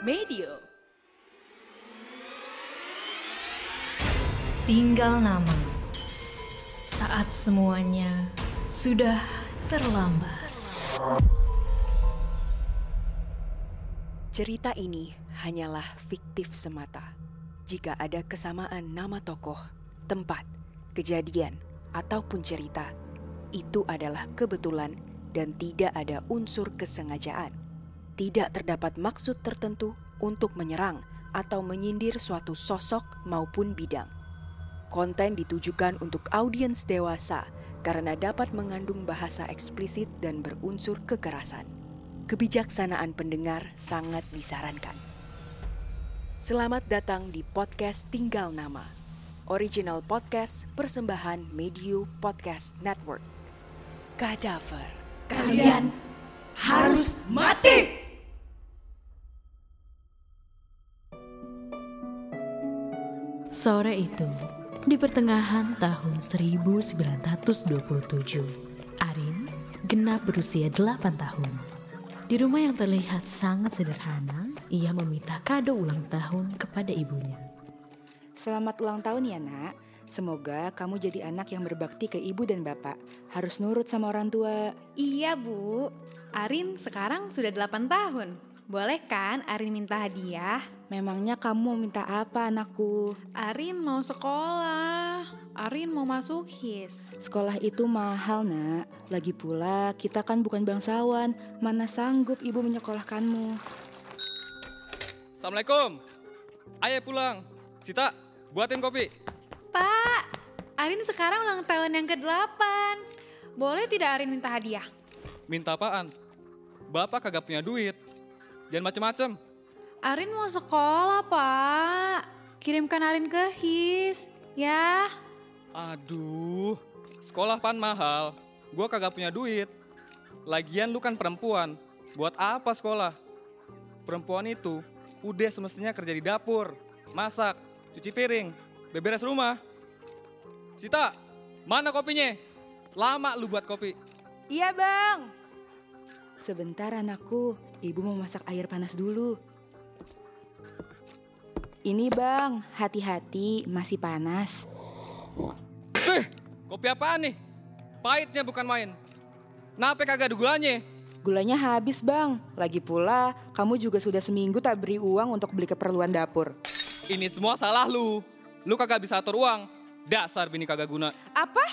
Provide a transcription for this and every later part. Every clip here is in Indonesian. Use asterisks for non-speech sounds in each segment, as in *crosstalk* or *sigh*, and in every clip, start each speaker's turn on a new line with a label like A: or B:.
A: Medio.
B: Tinggal nama. Saat semuanya sudah terlambat.
C: Cerita ini hanyalah fiktif semata. Jika ada kesamaan nama tokoh, tempat, kejadian, ataupun cerita, itu adalah kebetulan dan tidak ada unsur kesengajaan. Tidak terdapat maksud tertentu untuk menyerang atau menyindir suatu sosok maupun bidang. Konten ditujukan untuk audiens dewasa karena dapat mengandung bahasa eksplisit dan berunsur kekerasan kebijaksanaan pendengar sangat disarankan. Selamat datang di podcast Tinggal Nama, original podcast persembahan Medio Podcast Network. Kadaver.
A: Kalian harus mati!
B: Sore itu, di pertengahan tahun 1927, Arin genap berusia 8 tahun. Di rumah yang terlihat sangat sederhana, ia meminta kado ulang tahun kepada ibunya.
D: Selamat ulang tahun ya nak. Semoga kamu jadi anak yang berbakti ke ibu dan bapak. Harus nurut sama orang tua.
E: Iya bu, Arin sekarang sudah 8 tahun. Boleh kan Arin minta hadiah?
D: Memangnya kamu mau minta apa anakku?
E: Arin mau sekolah. Arin mau masuk HIS.
D: Sekolah itu mahal nak. Lagi pula kita kan bukan bangsawan. Mana sanggup ibu menyekolahkanmu.
F: Assalamualaikum. Ayo pulang. Sita, buatin kopi.
E: Pak, Arin sekarang ulang tahun yang ke-8. Boleh tidak Arin minta hadiah?
F: Minta apaan? Bapak kagak punya duit. Jangan macem-macem.
E: Arin mau sekolah, Pak. Kirimkan Arin ke HIS, ya.
F: Aduh, sekolah pan mahal. Gua kagak punya duit. Lagian lu kan perempuan. Buat apa sekolah? Perempuan itu udah semestinya kerja di dapur, masak, cuci piring, beberes rumah. Sita, mana kopinya? Lama lu buat kopi.
D: Iya bang. Sebentar anakku, ibu mau masak air panas dulu. Ini bang, hati-hati masih panas.
F: Eh, kopi apaan nih? Pahitnya bukan main. Kenapa kagak ada gulanya?
D: Gulanya habis bang. Lagi pula, kamu juga sudah seminggu tak beri uang untuk beli keperluan dapur.
F: Ini semua salah lu. Lu kagak bisa atur uang. Dasar bini kagak guna.
D: Apa?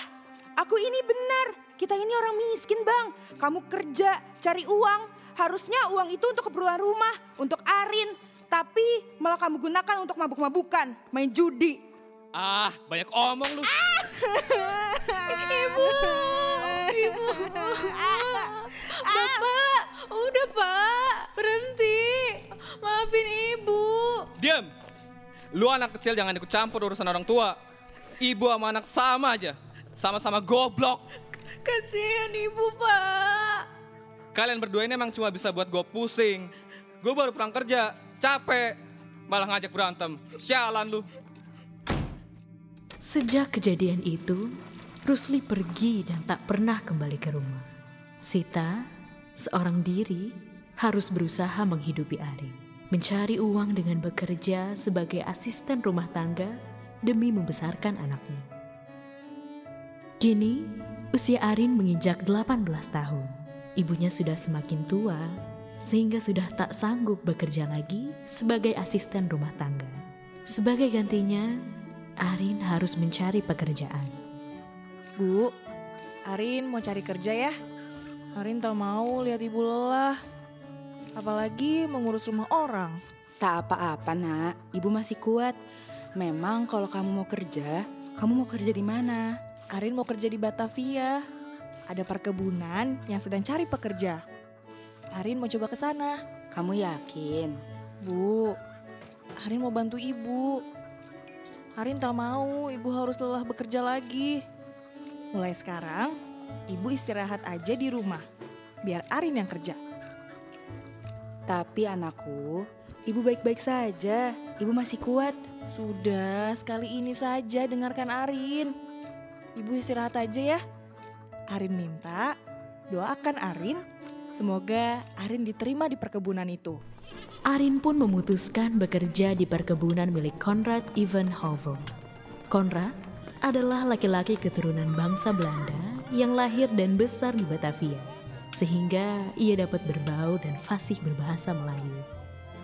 D: Aku ini benar. Kita ini orang miskin bang. Kamu kerja, cari uang. Harusnya uang itu untuk keperluan rumah, untuk Arin. Tapi malah kamu gunakan untuk mabuk-mabukan, main judi.
F: Ah, banyak omong lu.
E: Ibu, ibu. *laughs* Bapak, udah pak, berhenti. Maafin ibu.
F: Diam. Lu anak kecil jangan ikut campur urusan orang tua. Ibu sama anak sama aja. Sama-sama goblok.
E: Kasihan ibu pak.
F: Kalian berdua ini emang cuma bisa buat gue pusing. Gue baru pulang kerja, capek. Malah ngajak berantem. Sialan lu.
B: Sejak kejadian itu, Rusli pergi dan tak pernah kembali ke rumah. Sita, seorang diri, harus berusaha menghidupi Arin. Mencari uang dengan bekerja sebagai asisten rumah tangga demi membesarkan anaknya. Kini, usia Arin menginjak 18 tahun. Ibunya sudah semakin tua, sehingga sudah tak sanggup bekerja lagi sebagai asisten rumah tangga. Sebagai gantinya, Arin harus mencari pekerjaan.
G: Bu, Arin mau cari kerja ya? Arin tak mau lihat ibu lelah. Apalagi mengurus rumah orang.
D: Tak apa-apa nak, ibu masih kuat. Memang kalau kamu mau kerja, kamu mau kerja di mana?
G: Arin mau kerja di Batavia. Ada perkebunan yang sedang cari pekerja. Arin mau coba ke sana.
D: Kamu yakin?
G: Bu, Arin mau bantu ibu. Arin tak mau ibu harus lelah bekerja lagi. Mulai sekarang, ibu istirahat aja di rumah. Biar Arin yang kerja.
D: Tapi anakku, ibu baik-baik saja. Ibu masih kuat.
G: Sudah, sekali ini saja dengarkan Arin. Ibu istirahat aja ya. Arin minta, doakan Arin Semoga Arin diterima di perkebunan itu.
B: Arin pun memutuskan bekerja di perkebunan milik Konrad Hovel. Konrad adalah laki-laki keturunan bangsa Belanda yang lahir dan besar di Batavia, sehingga ia dapat berbau dan fasih berbahasa Melayu.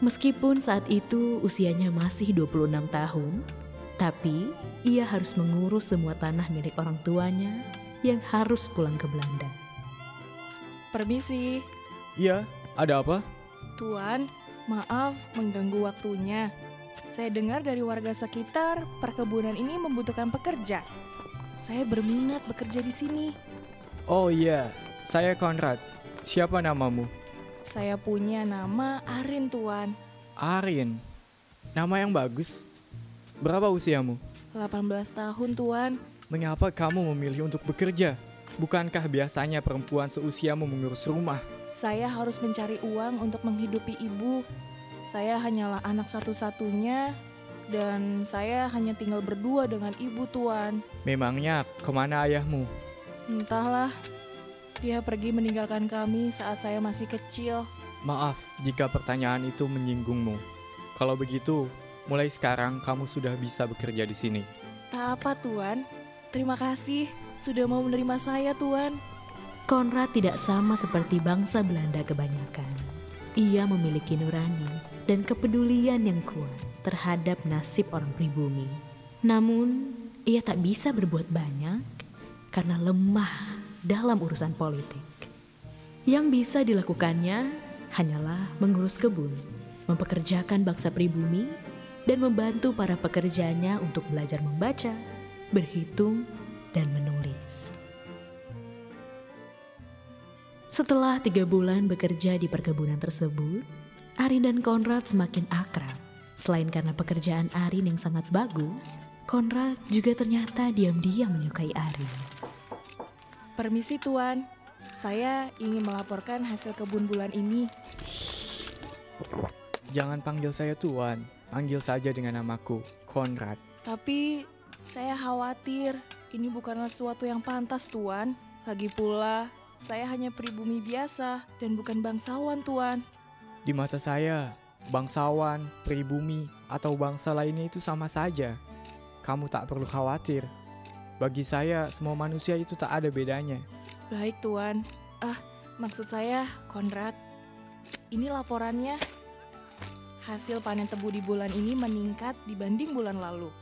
B: Meskipun saat itu usianya masih 26 tahun, tapi ia harus mengurus semua tanah milik orang tuanya yang harus pulang ke Belanda.
G: Permisi,
H: Iya, ada apa?
G: Tuan, maaf mengganggu waktunya. Saya dengar dari warga sekitar, perkebunan ini membutuhkan pekerja. Saya berminat bekerja di sini.
H: Oh iya, saya Konrad. Siapa namamu?
G: Saya punya nama Arin, Tuan.
H: Arin. Nama yang bagus. Berapa usiamu?
G: 18 tahun, Tuan.
H: Mengapa kamu memilih untuk bekerja? Bukankah biasanya perempuan seusiamu mengurus rumah?
G: Saya harus mencari uang untuk menghidupi ibu. Saya hanyalah anak satu-satunya dan saya hanya tinggal berdua dengan ibu, Tuan.
H: Memangnya ke mana ayahmu?
G: Entahlah, dia pergi meninggalkan kami saat saya masih kecil.
H: Maaf jika pertanyaan itu menyinggungmu. Kalau begitu, mulai sekarang kamu sudah bisa bekerja di sini.
G: Tak apa, Tuan. Terima kasih sudah mau menerima saya, Tuan.
B: Konrad tidak sama seperti bangsa Belanda kebanyakan. Ia memiliki nurani dan kepedulian yang kuat terhadap nasib orang pribumi. Namun, ia tak bisa berbuat banyak karena lemah dalam urusan politik. Yang bisa dilakukannya hanyalah mengurus kebun, mempekerjakan bangsa pribumi, dan membantu para pekerjanya untuk belajar membaca, berhitung, dan menulis. Setelah tiga bulan bekerja di perkebunan tersebut, Arin dan Konrad semakin akrab. Selain karena pekerjaan Arin yang sangat bagus, Konrad juga ternyata diam-diam menyukai Arin.
G: Permisi, Tuan. Saya ingin melaporkan hasil kebun bulan ini.
H: Jangan panggil saya Tuan, panggil saja dengan namaku, Konrad.
G: Tapi saya khawatir ini bukanlah sesuatu yang pantas, Tuan. Lagi pula, saya hanya pribumi biasa dan bukan bangsawan, Tuan.
H: Di mata saya, bangsawan, pribumi, atau bangsa lainnya itu sama saja. Kamu tak perlu khawatir. Bagi saya, semua manusia itu tak ada bedanya.
G: Baik, Tuan. Ah, maksud saya, Konrad. Ini laporannya. Hasil panen tebu di bulan ini meningkat dibanding bulan lalu.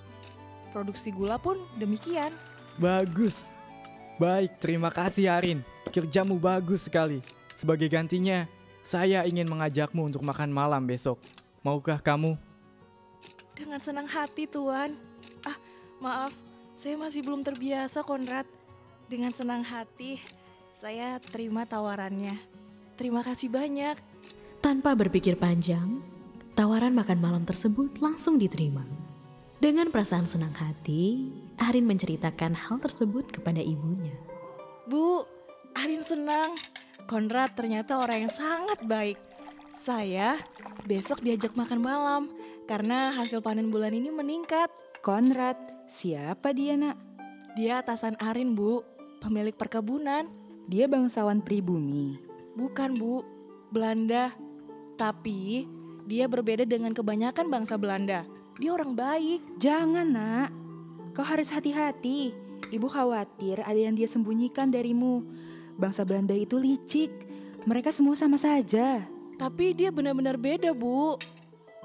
G: Produksi gula pun demikian.
H: Bagus. Baik, terima kasih Arin. Kerjamu bagus sekali. Sebagai gantinya, saya ingin mengajakmu untuk makan malam besok. Maukah kamu?
G: Dengan senang hati, Tuan. Ah, maaf, saya masih belum terbiasa, Konrad. Dengan senang hati, saya terima tawarannya. Terima kasih banyak.
B: Tanpa berpikir panjang, tawaran makan malam tersebut langsung diterima. Dengan perasaan senang hati, Arin menceritakan hal tersebut kepada ibunya.
G: Bu, Arin senang. Konrad ternyata orang yang sangat baik. Saya besok diajak makan malam karena hasil panen bulan ini meningkat.
D: Konrad, siapa dia nak?
G: Dia atasan Arin, Bu, pemilik perkebunan.
D: Dia bangsawan pribumi.
G: Bukan, Bu, Belanda. Tapi dia berbeda dengan kebanyakan bangsa Belanda. Dia orang baik.
D: Jangan nak, kau harus hati-hati. Ibu khawatir ada yang dia sembunyikan darimu. Bangsa Belanda itu licik. Mereka semua sama saja.
G: Tapi dia benar-benar beda, Bu.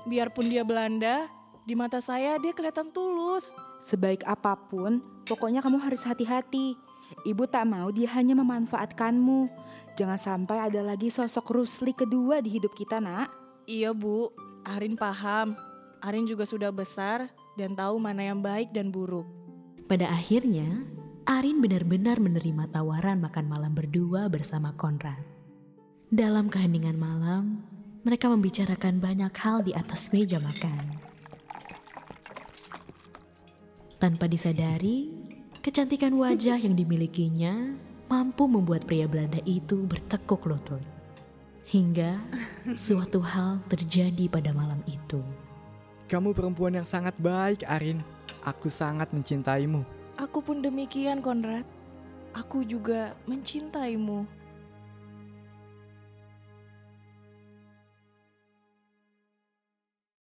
G: Biarpun dia Belanda, di mata saya dia kelihatan tulus.
D: Sebaik apa pun, pokoknya kamu harus hati-hati. Ibu tak mau dia hanya memanfaatkanmu. Jangan sampai ada lagi sosok Rusli kedua di hidup kita, nak.
G: Iya, Bu. Arin paham. Arin juga sudah besar dan tahu mana yang baik dan buruk.
B: Pada akhirnya, Arin benar-benar menerima tawaran makan malam berdua bersama Konrad. Dalam keheningan malam, mereka membicarakan banyak hal di atas meja makan. Tanpa disadari, kecantikan wajah yang dimilikinya mampu membuat pria Belanda itu bertekuk lutut. Hingga suatu hal terjadi pada malam itu.
H: Kamu perempuan yang sangat baik, Arin. Aku sangat mencintaimu.
G: Aku pun demikian, Konrad. Aku juga mencintaimu.